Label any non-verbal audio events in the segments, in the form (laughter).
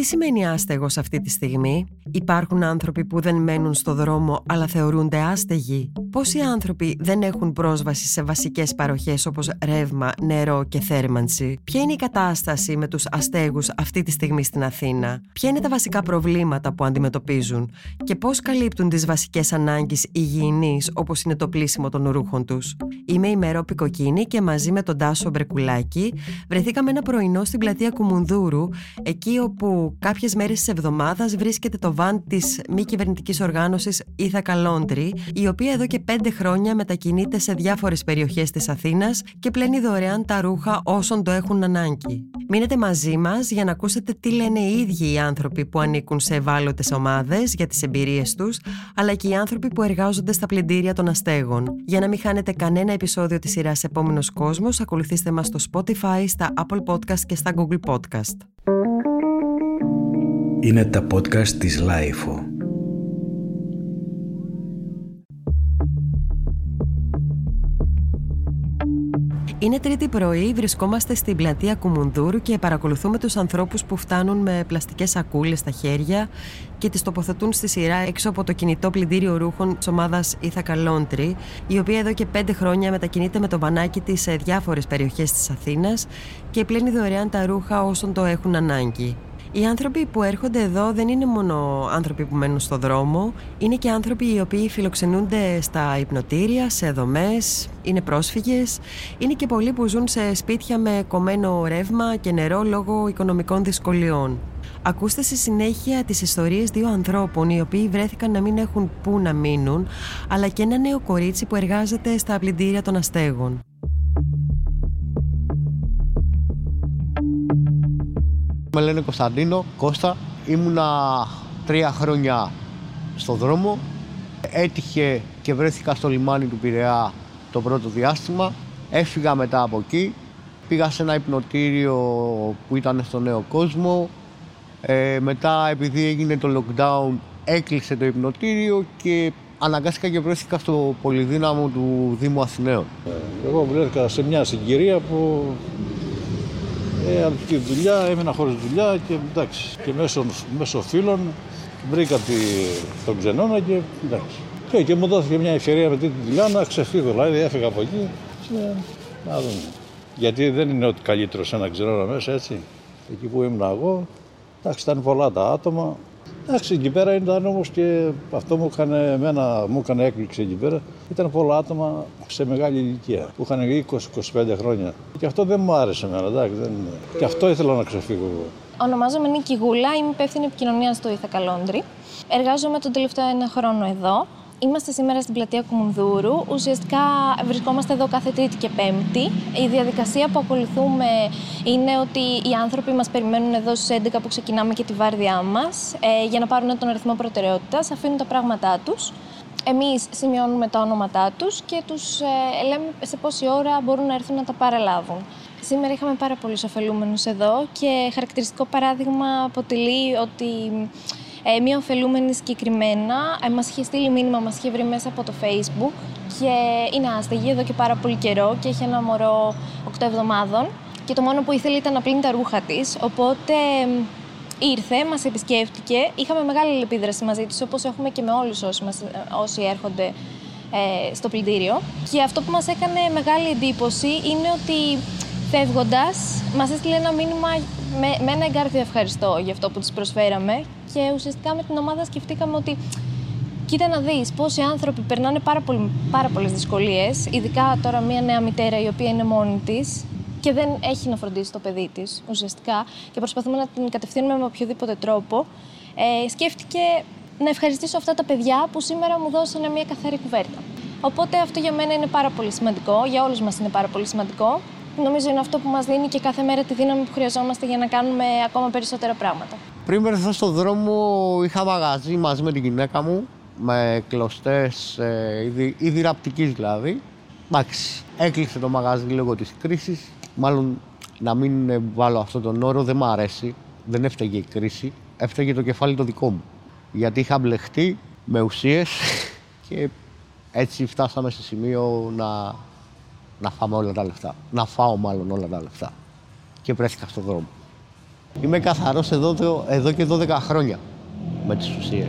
Τι σημαίνει άστεγος αυτή τη στιγμή; Υπάρχουν άνθρωποι που δεν μένουν στο δρόμο αλλά θεωρούνται άστεγοι; Πόσοι άνθρωποι δεν έχουν πρόσβαση σε βασικές παροχές όπως ρεύμα, νερό και θέρμανση; Ποια είναι η κατάσταση με τους αστέγους αυτή τη στιγμή στην Αθήνα; Ποια είναι τα βασικά προβλήματα που αντιμετωπίζουν; Και πώς καλύπτουν τις βασικές ανάγκες υγιεινής όπως είναι το πλήσιμο των ρούχων τους; Είμαι η Μερό Πικοκίνη και μαζί με τον Τάσο Μπρεκουλάκη βρεθήκαμε ένα πρωινό στην πλατεία Κουμουνδούρου εκεί όπου κάποιες μέρες της εβδομάδας βρίσκεται το βαν της μη κυβερνητικής οργάνωσης Ήθακα Λόντρι η οποία εδώ και πέντε χρόνια μετακινείται σε διάφορες περιοχές της Αθήνας και πλένει δωρεάν τα ρούχα όσων το έχουν ανάγκη. Μείνετε μαζί μας για να ακούσετε τι λένε οι ίδιοι οι άνθρωποι που ανήκουν σε ευάλωτες ομάδες για τις εμπειρίες τους, αλλά και οι άνθρωποι που εργάζονται στα πλυντήρια των αστέγων. Για να μην χάνετε κανένα επεισόδιο της σειράς Επόμενος Κόσμος, ακολουθήστε μας στο Spotify, στα Apple Podcast και στα Google Podcast. Είναι τα podcast της Lifeo. Είναι τρίτη πρωί, βρισκόμαστε στην πλατεία Κουμουνδούρου και παρακολουθούμε τους ανθρώπους που φτάνουν με πλαστικές σακούλες στα χέρια και τις τοποθετούν στη σειρά έξω από το κινητό πλυντήριο ρούχων της ομάδας Ήθακα Laundry, η οποία εδώ και πέντε χρόνια μετακινείται με το βανάκι της σε διάφορες περιοχές της Αθήνας και πλένει δωρεάν τα ρούχα όσων το έχουν ανάγκη. Οι άνθρωποι που έρχονται εδώ δεν είναι μόνο άνθρωποι που μένουν στο δρόμο, είναι και άνθρωποι οι οποίοι φιλοξενούνται στα υπνοτήρια, σε δομές, είναι πρόσφυγες, είναι και πολλοί που ζουν σε σπίτια με κομμένο ρεύμα και νερό λόγω οικονομικών δυσκολιών. Ακούστε στη συνέχεια τις ιστορίες δύο ανθρώπων οι οποίοι βρέθηκαν να μην έχουν πού να μείνουν, αλλά και ένα νέο κορίτσι που εργάζεται στα πλυντήρια των αστέγων. Με λένε Κωνσταντίνο, Κώστα. Ήμουνα τρία χρόνια στο δρόμο. Έτυχε και βρέθηκα στο λιμάνι του Πειραιά το πρώτο διάστημα. Έφυγα μετά από εκεί. Πήγα σε ένα υπνοτήριο που ήταν στο νέο κόσμο. Ε, μετά επειδή έγινε το lockdown έκλεισε το υπνοτήριο και αναγκάστηκα και βρέθηκα στο πολυδύναμο του Δήμου Αθηναίων. Εγώ βρέθηκα σε μια συγκυρία που ε, από τη δουλειά έμεινα χωρίς δουλειά και εντάξει. Και μέσω, μέσω φίλων βρήκα τη, τον ξενώνα και εντάξει. Και, και μου δόθηκε μια ευκαιρία με τη δουλειά να ξεφύγω, δηλαδή έφυγα από εκεί και να δούμε. Γιατί δεν είναι ότι καλύτερο σε ένα ξενώνα μέσα έτσι. Εκεί που ήμουν εγώ, εντάξει ήταν πολλά τα άτομα, Εντάξει, εκεί πέρα ήταν όμω και αυτό μου έκανε, εμένα, μου έκανε έκπληξη εκεί πέρα. Ήταν πολλά άτομα σε μεγάλη ηλικία που είχαν 20-25 χρόνια. Και αυτό δεν μου άρεσε εμένα, εντάξει. Δεν... Και αυτό ήθελα να ξεφύγω εγώ. Ονομάζομαι Νίκη Γούλα, είμαι υπεύθυνη επικοινωνίας στο Ιθακα Λόντρι. Εργάζομαι τον τελευταίο ένα χρόνο εδώ. Είμαστε σήμερα στην πλατεία Κουμουνδούρου. Ουσιαστικά βρισκόμαστε εδώ κάθε Τρίτη και Πέμπτη. Η διαδικασία που ακολουθούμε είναι ότι οι άνθρωποι μας περιμένουν εδώ στις 11 που ξεκινάμε και τη βάρδιά μας ε, για να πάρουν τον αριθμό προτεραιότητας, αφήνουν τα πράγματά τους. Εμείς σημειώνουμε τα ονόματά τους και τους ε, λέμε σε πόση ώρα μπορούν να έρθουν να τα παραλάβουν. Σήμερα είχαμε πάρα πολλούς ωφελούμενους εδώ και χαρακτηριστικό παράδειγμα αποτελεί ότι ε, μία ωφελούμενη συγκεκριμένα. Ε, μας είχε στείλει μήνυμα, μας είχε βρει μέσα από το facebook και είναι άστεγη εδώ και πάρα πολύ καιρό και έχει ένα μωρό 8 εβδομάδων και το μόνο που ήθελε ήταν να πλύνει τα ρούχα της, οπότε ήρθε, μας επισκέφτηκε, είχαμε μεγάλη επίδραση μαζί της όπως έχουμε και με όλους όσοι, μας, όσοι έρχονται ε, στο πλυντήριο. Και αυτό που μας έκανε μεγάλη εντύπωση είναι ότι φεύγοντας μας έστειλε ένα μήνυμα με, με ένα εγκάρδιο ευχαριστώ για αυτό που της προσφέραμε και ουσιαστικά με την ομάδα σκεφτήκαμε ότι κοίτα να δεις πόσοι άνθρωποι περνάνε πάρα, πολύ, πάρα πολλές δυσκολίες, ειδικά τώρα μια νέα μητέρα η οποία είναι μόνη της και δεν έχει να φροντίσει το παιδί της ουσιαστικά και προσπαθούμε να την κατευθύνουμε με οποιοδήποτε τρόπο, ε, σκέφτηκε να ευχαριστήσω αυτά τα παιδιά που σήμερα μου δώσανε μια καθαρή κουβέρτα. Οπότε αυτό για μένα είναι πάρα πολύ σημαντικό, για όλους μας είναι πάρα πολύ σημαντικό νομίζω είναι αυτό που μας δίνει και κάθε μέρα τη δύναμη που χρειαζόμαστε για να κάνουμε ακόμα περισσότερα πράγματα. Πριν βρεθώ στον δρόμο είχα μαγαζί μαζί με την γυναίκα μου με κλωστές ε, ήδη, ήδη ραπτικής δηλαδή. Εντάξει, έκλεισε το μαγαζί λόγω της κρίσης. Μάλλον να μην βάλω αυτόν τον όρο δεν μου αρέσει. Δεν έφταιγε η κρίση. Έφταιγε το κεφάλι το δικό μου. Γιατί είχα μπλεχτεί με ουσίες (laughs) και έτσι φτάσαμε σε σημείο να να φάμε όλα τα λεφτά. Να φάω μάλλον όλα τα λεφτά. Και βρέθηκα στον δρόμο. Είμαι καθαρός εδώ, εδώ και 12 χρόνια με τις ουσίες.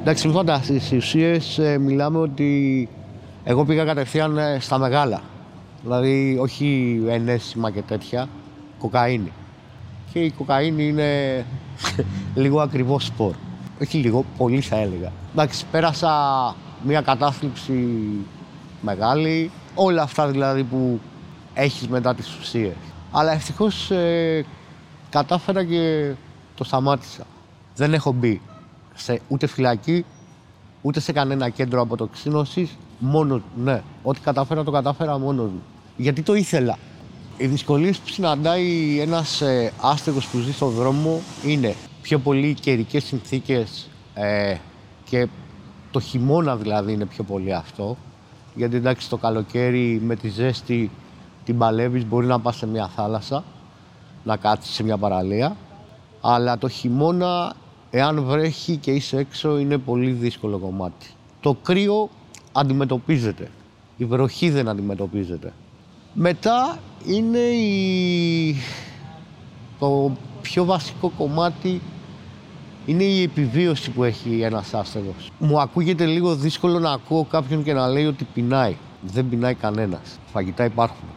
Εντάξει, μην φανταστείς, στις ουσίες ε, μιλάμε ότι εγώ πήγα κατευθείαν ε, στα μεγάλα. Δηλαδή, όχι ενέσιμα και τέτοια, κοκαίνη. Και η κοκαίνη είναι (laughs) λίγο ακριβό σπορ. Όχι λίγο, πολύ θα έλεγα. Εντάξει, πέρασα μια κατάθλιψη μεγάλη, όλα αυτά δηλαδή που έχεις μετά τις ουσίες. Αλλά ευτυχώς ε, κατάφερα και το σταμάτησα. Δεν έχω μπει σε ούτε φυλακή, ούτε σε κανένα κέντρο αποτοξίνωσης, μόνος ναι. Ό,τι κατάφερα το κατάφερα μόνος μου. Γιατί το ήθελα. Οι δυσκολίε που συναντάει ένας ε, άστεγος που ζει στον δρόμο είναι πιο πολύ καιρικές συνθήκες ε, και το χειμώνα δηλαδή είναι πιο πολύ αυτό. Γιατί εντάξει το καλοκαίρι με τη ζέστη την παλεύεις, μπορεί να πας σε μια θάλασσα, να κάτσεις σε μια παραλία. Αλλά το χειμώνα, εάν βρέχει και είσαι έξω, είναι πολύ δύσκολο κομμάτι. Το κρύο αντιμετωπίζεται. Η βροχή δεν αντιμετωπίζεται. Μετά είναι η... το πιο βασικό κομμάτι είναι η επιβίωση που έχει ένας άστεγος. Μου ακούγεται λίγο δύσκολο να ακούω κάποιον και να λέει ότι πεινάει. Δεν πεινάει κανένας. Φαγητά υπάρχουν.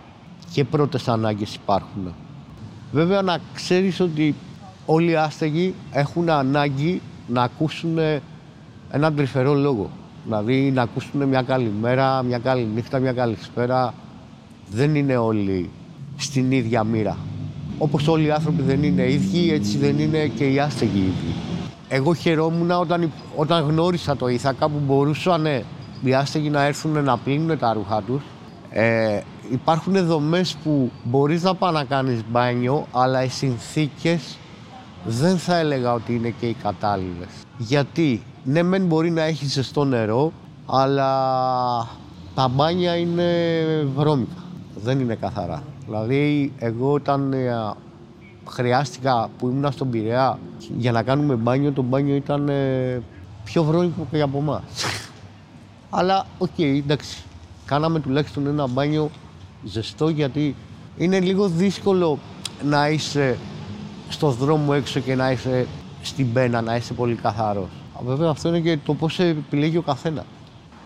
Και πρώτες ανάγκες υπάρχουν. Βέβαια να ξέρεις ότι όλοι οι άστεγοι έχουν ανάγκη να ακούσουν έναν τρυφερό λόγο. Δηλαδή να ακούσουν μια καλημέρα, μια καλή νύχτα, μια καλησπέρα. Δεν είναι όλοι στην ίδια μοίρα. Όπως όλοι οι άνθρωποι δεν είναι ίδιοι, έτσι δεν είναι και οι άστεγοι ίδιοι. Εγώ χαιρόμουν όταν, όταν γνώρισα το Ήθακα που μπορούσαν οι άστεγοι να έρθουν να πλύνουν τα ρούχα τους. Ε, υπάρχουν δομές που μπορείς να πάει να κάνεις μπάνιο, αλλά οι συνθήκες δεν θα έλεγα ότι είναι και οι κατάλληλες. Γιατί, ναι μεν μπορεί να έχεις ζεστό νερό, αλλά τα μπάνια είναι βρώμικα, δεν είναι καθαρά. Δηλαδή, εγώ όταν ε, χρειάστηκα που ήμουν στον Πειραιά για να κάνουμε μπάνιο, το μπάνιο ήταν ε, πιο βρώμικο και από εμάς. αλλά, ok, okay, εντάξει, κάναμε τουλάχιστον ένα μπάνιο ζεστό γιατί είναι λίγο δύσκολο να είσαι στο δρόμο έξω και να είσαι στην πένα, να είσαι πολύ καθαρός. Βέβαια αυτό είναι και το πώς επιλέγει ο καθένας.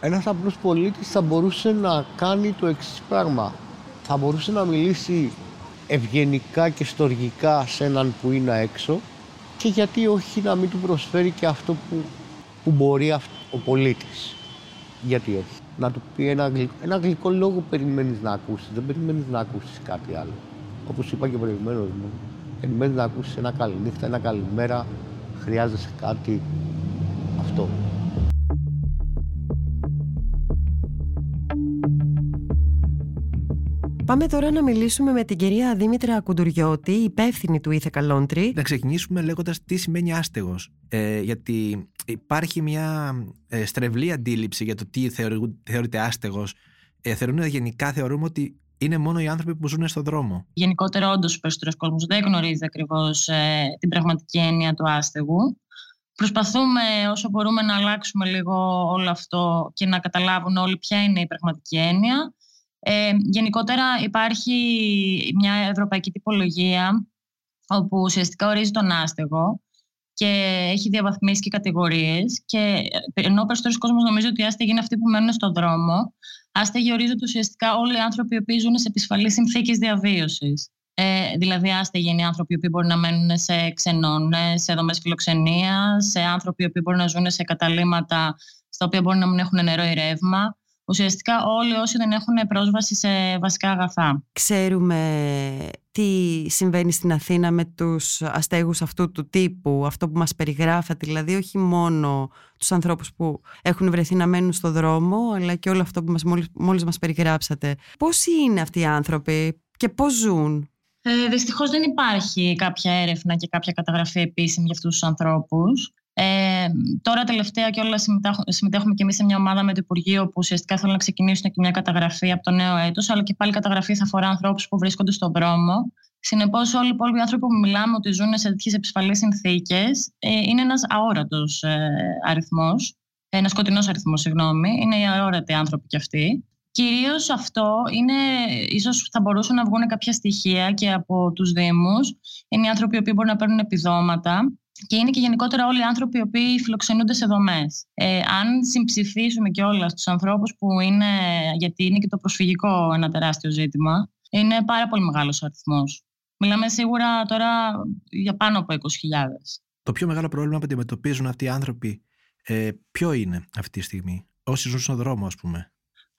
Ένας απλός πολίτης θα μπορούσε να κάνει το εξής πράγμα. Θα μπορούσε να μιλήσει ευγενικά και στοργικά σε έναν που είναι έξω και γιατί όχι να μην του προσφέρει και αυτό που, που μπορεί ο πολίτης. Γιατί όχι; Να του πει ένα, γλυκό, ένα γλυκό λόγο περιμένεις να ακούσεις. Δεν περιμένεις να ακούσεις κάτι άλλο. Όπως είπα και προηγουμένως μου. Περιμένεις να ακούσεις ένα καληνύχτα, ένα καλημέρα. Χρειάζεσαι κάτι. Αυτό. Πάμε τώρα να μιλήσουμε με την κυρία Δήμητρα Κουντουριώτη, υπεύθυνη του Ήθε Καλόντρι. Να ξεκινήσουμε λέγοντας τι σημαίνει άστεγος. Ε, γιατί υπάρχει μια ε, στρεβλή αντίληψη για το τι θεωρείται άστεγος. Ε, θεωρούν γενικά θεωρούμε ότι είναι μόνο οι άνθρωποι που ζουν στον δρόμο. Γενικότερα, όντως, ο περισσότερος κόσμος δεν γνωρίζει ακριβώς ε, την πραγματική έννοια του άστεγου. Προσπαθούμε όσο μπορούμε να αλλάξουμε λίγο όλο αυτό και να καταλάβουν όλοι ποια είναι η πραγματική έννοια. Ε, γενικότερα υπάρχει μια ευρωπαϊκή τυπολογία όπου ουσιαστικά ορίζει τον άστεγο και έχει διαβαθμίσει και κατηγορίες και ενώ ο περισσότερος κόσμος νομίζει ότι οι άστεγοι είναι αυτοί που μένουν στον δρόμο άστεγοι ορίζονται ουσιαστικά όλοι οι άνθρωποι που ζουν σε επισφαλείς συνθήκες διαβίωσης. Ε, δηλαδή, άστεγοι είναι οι άνθρωποι που μπορεί να μένουν σε ξενώνες, σε δομές φιλοξενίας, σε άνθρωποι που μπορεί να ζουν σε καταλήμματα στα οποία μπορεί να μην έχουν νερό ή ρεύμα ουσιαστικά όλοι όσοι δεν έχουν πρόσβαση σε βασικά αγαθά. Ξέρουμε τι συμβαίνει στην Αθήνα με τους αστέγους αυτού του τύπου, αυτό που μας περιγράφατε, δηλαδή όχι μόνο τους ανθρώπους που έχουν βρεθεί να μένουν στο δρόμο, αλλά και όλο αυτό που μας, μόλις, μόλις μας περιγράψατε. Πώς είναι αυτοί οι άνθρωποι και πώς ζουν; Ε, δυστυχώς δεν υπάρχει κάποια έρευνα και κάποια καταγραφή επίσημη για αυτούς τους ανθρώπους. Ε, τώρα τελευταία και όλα συμμετέχουμε και εμείς σε μια ομάδα με το Υπουργείο που ουσιαστικά θέλουν να ξεκινήσουν και μια καταγραφή από το νέο έτος, αλλά και πάλι η καταγραφή θα αφορά ανθρώπους που βρίσκονται στον δρόμο. Συνεπώς, όλοι οι υπόλοιποι άνθρωποι που μιλάμε ότι ζουν σε τέτοιες επισφαλείς συνθήκες ε, είναι ένας αόρατος ε, αριθμός. Ένας σκοτεινός αριθμός, συγγνώμη. Είναι οι αόρατοι άνθρωποι κι αυτοί. Κυρίως αυτό είναι, ίσως θα μπορούσαν να βγουν κάποια στοιχεία και από τους Δήμους. Είναι οι άνθρωποι που μπορούν να παίρνουν επιδόματα και είναι και γενικότερα όλοι οι άνθρωποι οι οποίοι φιλοξενούνται σε δομές. Ε, αν συμψηφίσουμε και όλα τους ανθρώπους που είναι, γιατί είναι και το προσφυγικό ένα τεράστιο ζήτημα, είναι πάρα πολύ μεγάλος ο αριθμός. Μιλάμε σίγουρα τώρα για πάνω από 20.000. Το πιο μεγάλο πρόβλημα που αντιμετωπίζουν αυτοί οι άνθρωποι, ε, ποιο είναι αυτή τη στιγμή, όσοι ζουν στον δρόμο, ας πούμε.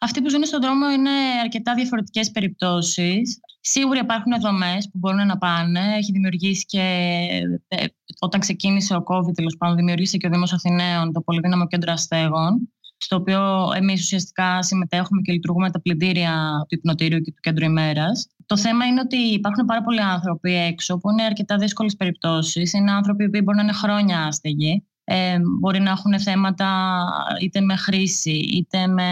Αυτοί που ζουν στον δρόμο είναι αρκετά διαφορετικές περιπτώσεις. Σίγουρα υπάρχουν δομές που μπορούν να πάνε. Έχει δημιουργήσει και ε, όταν ξεκίνησε ο COVID, τέλος πάντων, δημιουργήσε και ο Δήμος Αθηναίων το Πολυδύναμο Κέντρο Αστέγων, στο οποίο εμείς ουσιαστικά συμμετέχουμε και λειτουργούμε τα πλυντήρια του υπνοτήριου και του κέντρου ημέρας. Το θέμα είναι ότι υπάρχουν πάρα πολλοί άνθρωποι έξω που είναι αρκετά δύσκολες περιπτώσεις. Είναι άνθρωποι που μπορεί να είναι χρόνια άστεγοι ε, μπορεί να έχουν θέματα είτε με χρήση, είτε με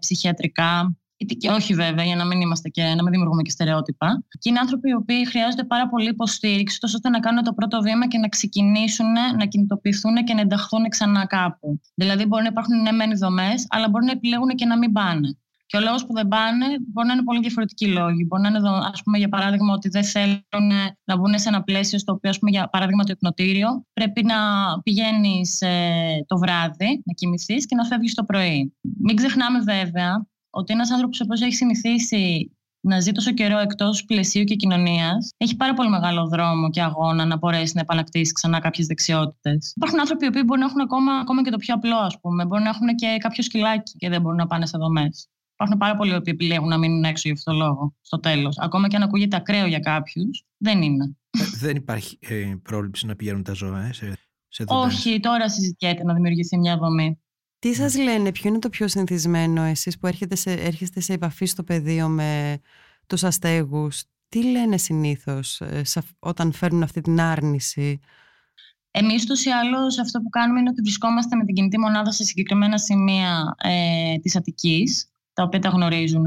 ψυχιατρικά, είτε και όχι βέβαια, για να μην, είμαστε και, να μην δημιουργούμε και στερεότυπα. Και είναι άνθρωποι οι οποίοι χρειάζονται πάρα πολύ υποστήριξη, τόσο ώστε να κάνουν το πρώτο βήμα και να ξεκινήσουν, να κινητοποιηθούν και να ενταχθούν ξανά κάπου. Δηλαδή, μπορεί να υπάρχουν ναι, μεν δομές, αλλά μπορεί να επιλέγουν και να μην πάνε. Και ο λόγος που δεν πάνε μπορεί να είναι πολύ διαφορετικοί λόγοι. Μπορεί να είναι, ας πούμε, για παράδειγμα, ότι δεν θέλουν να μπουν σε ένα πλαίσιο στο οποίο, ας πούμε, για παράδειγμα, το υπνοτήριο πρέπει να πηγαίνεις ε, το βράδυ, να κοιμηθείς και να φεύγεις το πρωί. Μην ξεχνάμε, βέβαια, ότι ένας άνθρωπος ο έχει συνηθίσει να ζει τόσο καιρό εκτός πλαισίου και κοινωνίας, έχει πάρα πολύ μεγάλο δρόμο και αγώνα να μπορέσει να επανακτήσει ξανά κάποιες δεξιότητες. Υπάρχουν άνθρωποι που μπορεί να έχουν ακόμα, ακόμα και το πιο απλό, ας πούμε. Μπορεί να έχουν και κάποιο σκυλάκι και δεν μπορούν να πάνε σε δομές. Υπάρχουν πάρα πολλοί που επιλέγουν να μείνουν έξω για αυτό το λόγο στο τέλος. Ακόμα και αν ακούγεται ακραίο για κάποιους, δεν είναι. Ε, δεν υπάρχει ε, πρόληψη να πηγαίνουν τα ζώα ε, σε, σε Όχι, τώρα συζητιέται να δημιουργηθεί μια δομή. Τι σας λένε, ποιο είναι το πιο συνηθισμένο, εσείς που έρχεται σε, έρχεστε σε επαφή στο πεδίο με τους αστέγους, τι λένε συνήθως ε, όταν φέρνουν αυτή την άρνηση; Εμείς ούτω ή άλλω αυτό που κάνουμε είναι ότι βρισκόμαστε με την κινητή μονάδα σε συγκεκριμένα σημεία ε, της Αττικής τα οποία τα γνωρίζουν.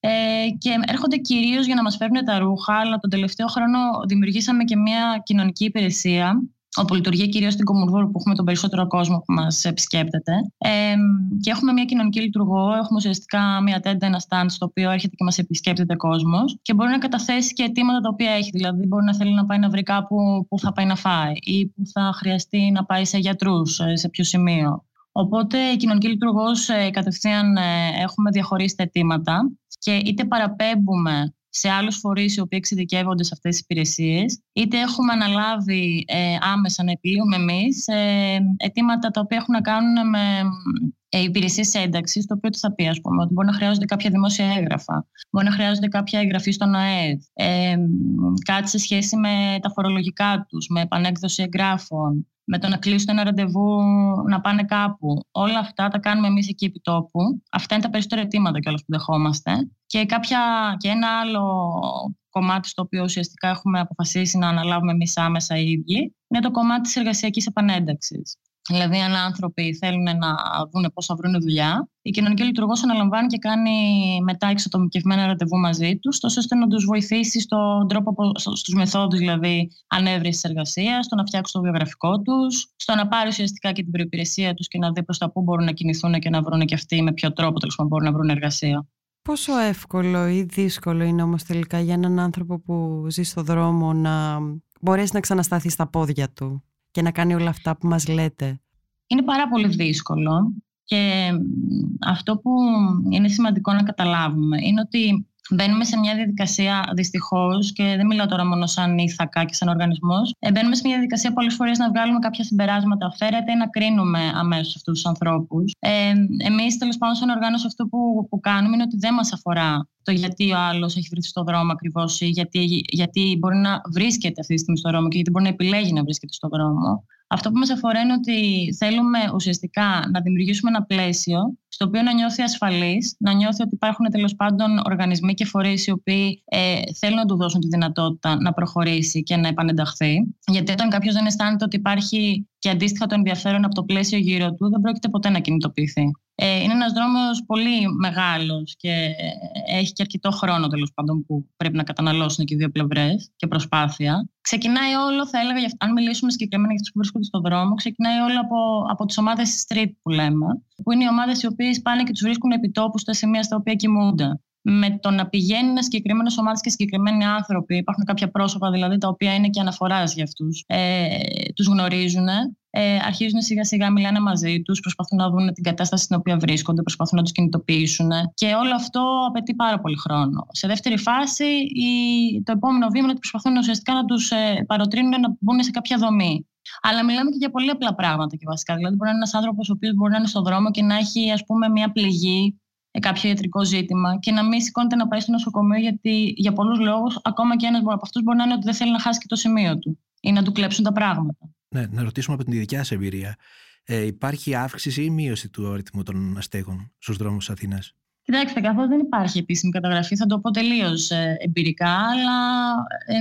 Ε, και έρχονται κυρίως για να μας φέρουν τα ρούχα, αλλά τον τελευταίο χρόνο δημιουργήσαμε και μια κοινωνική υπηρεσία όπου λειτουργεί κυρίως στην Κομουρδούρ που έχουμε τον περισσότερο κόσμο που μας επισκέπτεται. Ε, και έχουμε μια κοινωνική λειτουργό, έχουμε ουσιαστικά μια τέντα, ένα stand στο οποίο έρχεται και μας επισκέπτεται κόσμος και μπορεί να καταθέσει και αιτήματα τα οποία έχει. Δηλαδή, μπορεί να θέλει να πάει να βρει κάπου που θα πάει να φάει ή που θα χρειαστεί να πάει σε γιατρούς, σε ποιο σημείο. Οπότε η κοινωνική λειτουργός ε, κατευθείαν ε, έχουμε διαχωρίσει τα αιτήματα και είτε παραπέμπουμε σε άλλους φορείς οι οποίοι εξειδικεύονται σε αυτές τις υπηρεσίες, είτε έχουμε αναλάβει ε, άμεσα να επιλύουμε εμείς ε, αιτήματα τα οποία έχουν να κάνουν με ε, υπηρεσίες ένταξης, το οποίο τι θα πει, ας πούμε, ότι μπορεί να χρειάζονται κάποια δημόσια έγγραφα, μπορεί να χρειάζονται κάποια εγγραφή στον ΑΕΔ, ε, κάτι σε σχέση με τα φορολογικά τους, με επανέκδοση εγγράφων, με το να κλείσουν ένα ραντεβού να πάνε κάπου. Όλα αυτά τα κάνουμε εμείς εκεί επί τόπου. Αυτά είναι τα περισσότερα αιτήματα κιόλας που δεχόμαστε. Και, κάποια, και ένα άλλο κομμάτι στο οποίο ουσιαστικά έχουμε αποφασίσει να αναλάβουμε εμείς άμεσα οι ίδιοι είναι το κομμάτι της εργασιακής επανένταξης. Δηλαδή, αν άνθρωποι θέλουν να δουν πώς θα βρουν δουλειά, η κοινωνική λειτουργός αναλαμβάνει και κάνει μετά εξατομικευμένα ραντεβού μαζί τους, τόσο ώστε να τους βοηθήσει στον τρόπο, στους μεθόδους δηλαδή ανέβρεσης εργασίας, στο να φτιάξουν το βιογραφικό τους, στο να πάρει ουσιαστικά και την προπηρεσία τους και να δει προς τα πού μπορούν να κινηθούν και να βρουν και αυτοί με ποιο τρόπο τέλος μπορούν να βρουν εργασία. Πόσο εύκολο ή δύσκολο είναι όμως τελικά για έναν άνθρωπο που ζει στο δρόμο να μπορέσει να ξανασταθεί στα πόδια του; Και να κάνει όλα αυτά που μας λέτε. Είναι πάρα πολύ δύσκολο και αυτό που είναι σημαντικό να καταλάβουμε είναι ότι Μπαίνουμε σε μια διαδικασία, δυστυχώς, και δεν μιλάω τώρα μόνο σαν ηθακά και σαν οργανισμός. Ε, μπαίνουμε σε μια διαδικασία πολλές φορές να βγάλουμε κάποια συμπεράσματα αυθαίρετα ή να κρίνουμε αμέσως αυτούς τους ανθρώπους. Ε, Εμείς, τέλος πάντων, σαν οργάνωση, αυτό που, που κάνουμε είναι ότι δεν μας αφορά το γιατί ο άλλος έχει βρεθεί στον δρόμο ακριβώς ή γιατί, γιατί μπορεί να βρίσκεται αυτή τη στιγμή στον δρόμο και γιατί μπορεί να επιλέγει να βρίσκεται στον δρόμο. Αυτό που μας αφορά είναι ότι θέλουμε ουσιαστικά να δημιουργήσουμε ένα πλαίσιο στο οποίο να νιώθει ασφαλής, να νιώθει ότι υπάρχουν τέλος πάντων οργανισμοί και φορείς οι οποίοι ε, θέλουν να του δώσουν τη δυνατότητα να προχωρήσει και να επανενταχθεί. Γιατί όταν κάποιος δεν αισθάνεται ότι υπάρχει και αντίστοιχα το ενδιαφέρον από το πλαίσιο γύρω του, δεν πρόκειται ποτέ να κινητοποιηθεί. Ε, είναι ένας δρόμος πολύ μεγάλος και έχει και αρκετό χρόνο τέλος πάντων που πρέπει να καταναλώσουν και οι δύο πλευρές και προσπάθεια. Ξεκινάει όλο, θα έλεγα, αν μιλήσουμε συγκεκριμένα για αυτούς που βρίσκονται στον δρόμο, ξεκινάει όλο από, από τις ομάδες street που λέμε, που είναι οι ομάδες οι οποίες πάνε και τους βρίσκουν επιτόπου στα σημεία στα οποία κοιμούνται με το να πηγαίνουν συγκεκριμένες ομάδες και συγκεκριμένοι άνθρωποι, υπάρχουν κάποια πρόσωπα δηλαδή τα οποία είναι και αναφοράς για αυτούς, ε, τους γνωρίζουν, ε, αρχίζουν σιγά σιγά μιλάνε μαζί τους, προσπαθούν να δουν την κατάσταση στην οποία βρίσκονται, προσπαθούν να τους κινητοποιήσουν και όλο αυτό απαιτεί πάρα πολύ χρόνο. Σε δεύτερη φάση, η, το επόμενο βήμα είναι ότι προσπαθούν ουσιαστικά να τους ε, παροτρύνουν να μπουν σε κάποια δομή. Αλλά μιλάμε και για πολύ απλά πράγματα και βασικά. Δηλαδή, μπορεί να είναι ένας άνθρωπος ο οποίος μπορεί να είναι στον δρόμο και να έχει, ας πούμε, μια πληγή ε, κάποιο ιατρικό ζήτημα και να μην σηκώνεται να πάει στο νοσοκομείο γιατί για πολλούς λόγους, ακόμα και ένας από αυτούς μπορεί να είναι ότι δεν θέλει να χάσει και το σημείο του ή να του κλέψουν τα πράγματα. Ναι, να ρωτήσουμε από την δικιά σας εμπειρία. Ε, υπάρχει αύξηση ή μείωση του αριθμού των αστέγων στους δρόμους της Αθήνας; Κοιτάξτε, καθώς δεν υπάρχει επίσημη καταγραφή, θα το πω τελείως ε, εμπειρικά, αλλά ε,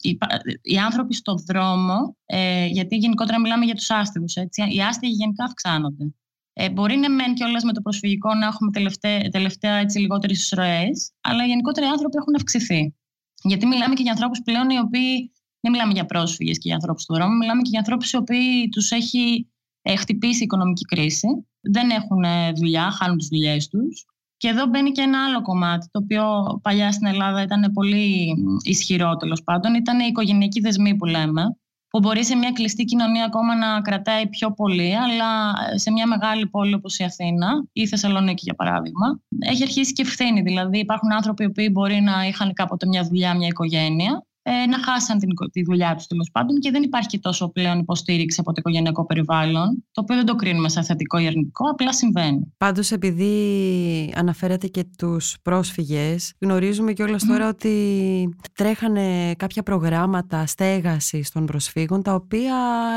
οι, οι, άνθρωποι στον δρόμο, ε, γιατί γενικότερα μιλάμε για τους άστεγους, οι άστεγοι γενικά αυξάνονται. Ε, μπορεί να μεν κιόλας με το προσφυγικό να έχουμε τελευταία, τελευταία έτσι, λιγότερες ροέ, αλλά γενικότερα οι άνθρωποι έχουν αυξηθεί. Γιατί μιλάμε και για ανθρώπους πλέον οι οποίοι. Δεν μιλάμε για πρόσφυγες και για ανθρώπους του δρόμου, μιλάμε και για ανθρώπους οι οποίοι τους έχει ε, χτυπήσει η οικονομική κρίση, δεν έχουν ε, δουλειά, χάνουν τις δουλειές τους. Και εδώ μπαίνει και ένα άλλο κομμάτι, το οποίο παλιά στην Ελλάδα ήταν πολύ ισχυρό τέλος πάντων, ήταν οι οικογενειακοί δεσμοί που λέμε που μπορεί σε μια κλειστή κοινωνία ακόμα να κρατάει πιο πολύ, αλλά σε μια μεγάλη πόλη όπως η Αθήνα ή η Θεσσαλονίκη για παράδειγμα, έχει αρχίσει και ευθύνη. Δηλαδή υπάρχουν άνθρωποι που μπορεί να είχαν κάποτε μια δουλειά, μια οικογένεια ε, να χάσαν την, τη δουλειά τους τέλος πάντων και δεν υπάρχει και τόσο πλέον υποστήριξη από το οικογενειακό περιβάλλον, το οποίο δεν το κρίνουμε σαν θετικό ή αρνητικό, απλά συμβαίνει. Πάντως, επειδή αναφέρατε και τους πρόσφυγες, γνωρίζουμε κιόλας mm. τώρα ότι τρέχανε κάποια προγράμματα στέγασης των προσφύγων, τα οποία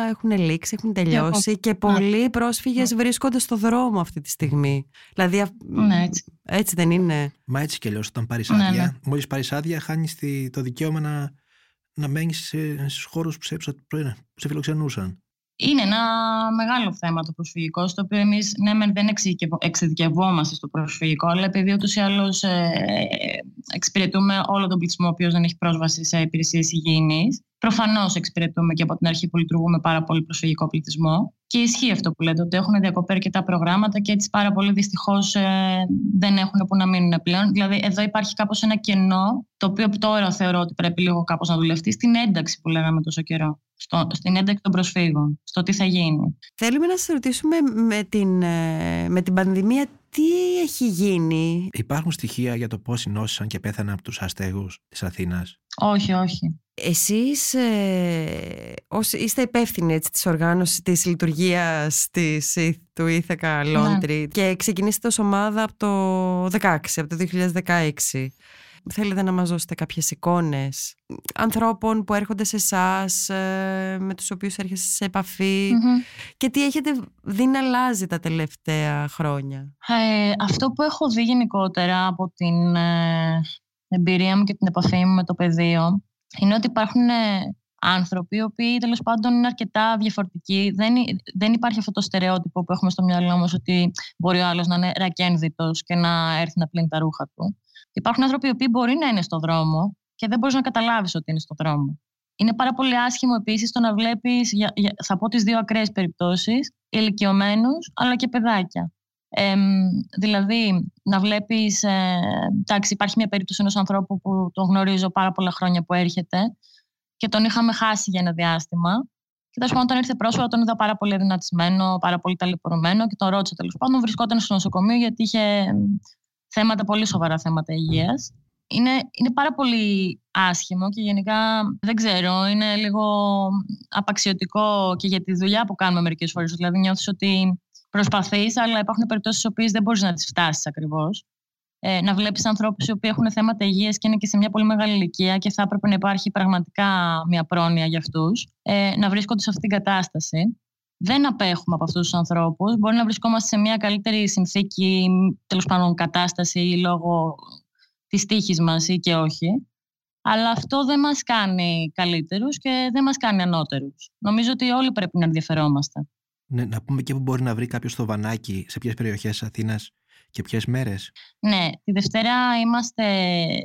έχουν λήξει, έχουν τελειώσει και, πολλοί πρόσφυγες ναι. βρίσκονται στο δρόμο αυτή τη στιγμή. Δηλαδή, ναι, έτσι. έτσι δεν είναι; Μα έτσι κι αλλιώς, όταν πάρεις άδεια, ναι, ναι. μόλις πάρεις άδεια, χάνεις το δικαίωμα να να μένεις στους χώρους που σε, που σε φιλοξενούσαν; Είναι ένα μεγάλο θέμα το προσφυγικό, στο οποίο εμείς ναι, δεν εξειδικευόμαστε στο προσφυγικό, αλλά επειδή ούτως ή άλλως ε, εξυπηρετούμε όλο τον πληθυσμό ο οποίος δεν έχει πρόσβαση σε υπηρεσίες υγιεινής. Προφανώς εξυπηρετούμε και από την αρχή που λειτουργούμε πάρα πολύ προσφυγικό πληθυσμό. Και ισχύει αυτό που λέτε, ότι έχουν διακοπεί αρκετά προγράμματα και έτσι πάρα πολλοί δυστυχώς ε, δεν έχουν που να μείνουν πλέον. Δηλαδή, εδώ υπάρχει κάπως ένα κενό, το οποίο τώρα θεωρώ ότι πρέπει λίγο κάπως να δουλευτεί στην ένταξη που λέγαμε τόσο καιρό. Στο, στην ένταξη των προσφύγων, στο τι θα γίνει. Θέλουμε να σας ρωτήσουμε με την, ε, με την πανδημία τι έχει γίνει; Υπάρχουν στοιχεία για το πόσοι νόσησαν και πέθαναν από τους αστέγους της Αθήνας; Όχι, όχι. Εσείς ε, ως, είστε υπεύθυνοι έτσι, της οργάνωσης της λειτουργίας της, του Ήθακα Λόντρι ναι. και ξεκινήσετε ως ομάδα από το 16, από το 2016. Θέλετε να μας δώσετε κάποιες εικόνες ανθρώπων που έρχονται σε εσάς, ε, με τους οποίους έρχεστε σε επαφη και τι έχετε δει να αλλάζει τα τελευταία χρόνια; Ε, αυτό που έχω δει γενικότερα από την ε, εμπειρία μου και την επαφή μου με το πεδίο είναι ότι υπάρχουν ε, άνθρωποι οι οποίοι τέλος πάντων είναι αρκετά διαφορετικοί. Δεν, δεν υπάρχει αυτό το στερεότυπο που έχουμε στο μυαλό μας ότι μπορεί ο άλλος να είναι ρακένδυτο και να έρθει να πλύνει τα ρούχα του. Υπάρχουν άνθρωποι οι οποίοι μπορεί να είναι στο δρόμο και δεν μπορείς να καταλάβεις ότι είναι στο δρόμο. Είναι πάρα πολύ άσχημο επίσης το να βλέπεις, θα πω τις δύο ακραίες περιπτώσεις, ηλικιωμένους αλλά και παιδάκια. Ε, δηλαδή, να βλέπεις. Ε, εντάξει, υπάρχει μια περίπτωση ενός ανθρώπου που τον γνωρίζω πάρα πολλά χρόνια που έρχεται και τον είχαμε χάσει για ένα διάστημα. Και τέλος πάντων, όταν ήρθε πρόσφατα, τον είδα πάρα πολύ δυνατισμένο, πάρα πολύ ταλαιπωρημένο και τον ρώτησα τέλος πάντων. Βρισκόταν στο νοσοκομείο γιατί είχε θέματα, πολύ σοβαρά θέματα υγείας. Είναι, είναι πάρα πολύ άσχημο και γενικά δεν ξέρω, είναι λίγο απαξιωτικό και για τη δουλειά που κάνουμε μερικές φορές. Δηλαδή, νιώθεις ότι προσπαθείς, αλλά υπάρχουν περιπτώσεις στις οποίες δεν μπορείς να τις φτάσεις ακριβώς. Ε, να βλέπεις ανθρώπους οι οποίοι έχουν θέματα υγείας και είναι και σε μια πολύ μεγάλη ηλικία και θα έπρεπε να υπάρχει πραγματικά μια πρόνοια για αυτούς, ε, να βρίσκονται σε αυτή την κατάσταση δεν απέχουμε από αυτούς τους ανθρώπους. Μπορεί να βρισκόμαστε σε μια καλύτερη συνθήκη, τέλος πάντων κατάσταση ή λόγω της τύχης μας ή και όχι. Αλλά αυτό δεν μας κάνει καλύτερους και δεν μας κάνει ανώτερους. Νομίζω ότι όλοι πρέπει να ενδιαφερόμαστε. Ναι, να πούμε και που μπορεί να βρει κάποιος το βανάκι, σε ποιες περιοχές της Αθήνας και ποιες μέρες. Ναι, τη Δευτέρα είμαστε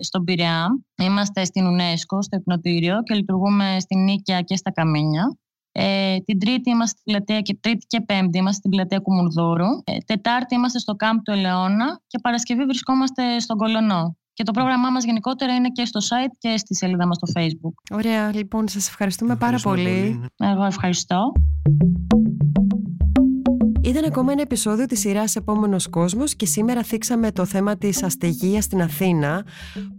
στον Πειραιά, είμαστε στην UNESCO, στο Υπνοτήριο και λειτουργούμε στην Νίκαια και στα Καμίνια. Ε, την Τρίτη είμαστε στην πλατεία και Τρίτη και Πέμπτη είμαστε στην πλατεία Κουμουνδούρου. Ε, τετάρτη είμαστε στο κάμπ του Ελαιώνα και Παρασκευή βρισκόμαστε στον Κολονό. Και το πρόγραμμά μας γενικότερα είναι και στο site και στη σελίδα μας στο facebook. Ωραία, λοιπόν, σας ευχαριστούμε, πάρα πολύ. Εγώ ευχαριστώ. Ήταν ακόμα ένα επεισόδιο της σειράς «Επόμενος κόσμος» και σήμερα θίξαμε το θέμα της αστεγίας στην Αθήνα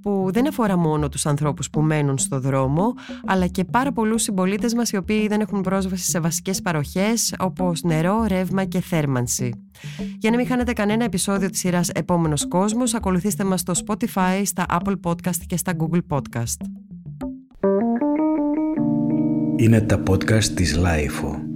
που δεν αφορά μόνο τους ανθρώπους που μένουν στο δρόμο αλλά και πάρα πολλούς συμπολίτες μας οι οποίοι δεν έχουν πρόσβαση σε βασικές παροχές όπως νερό, ρεύμα και θέρμανση. Για να μην χάνετε κανένα επεισόδιο της σειράς «Επόμενος κόσμος» ακολουθήστε μας στο Spotify, στα Apple Podcast και στα Google Podcast. Είναι τα podcast της Lifeo.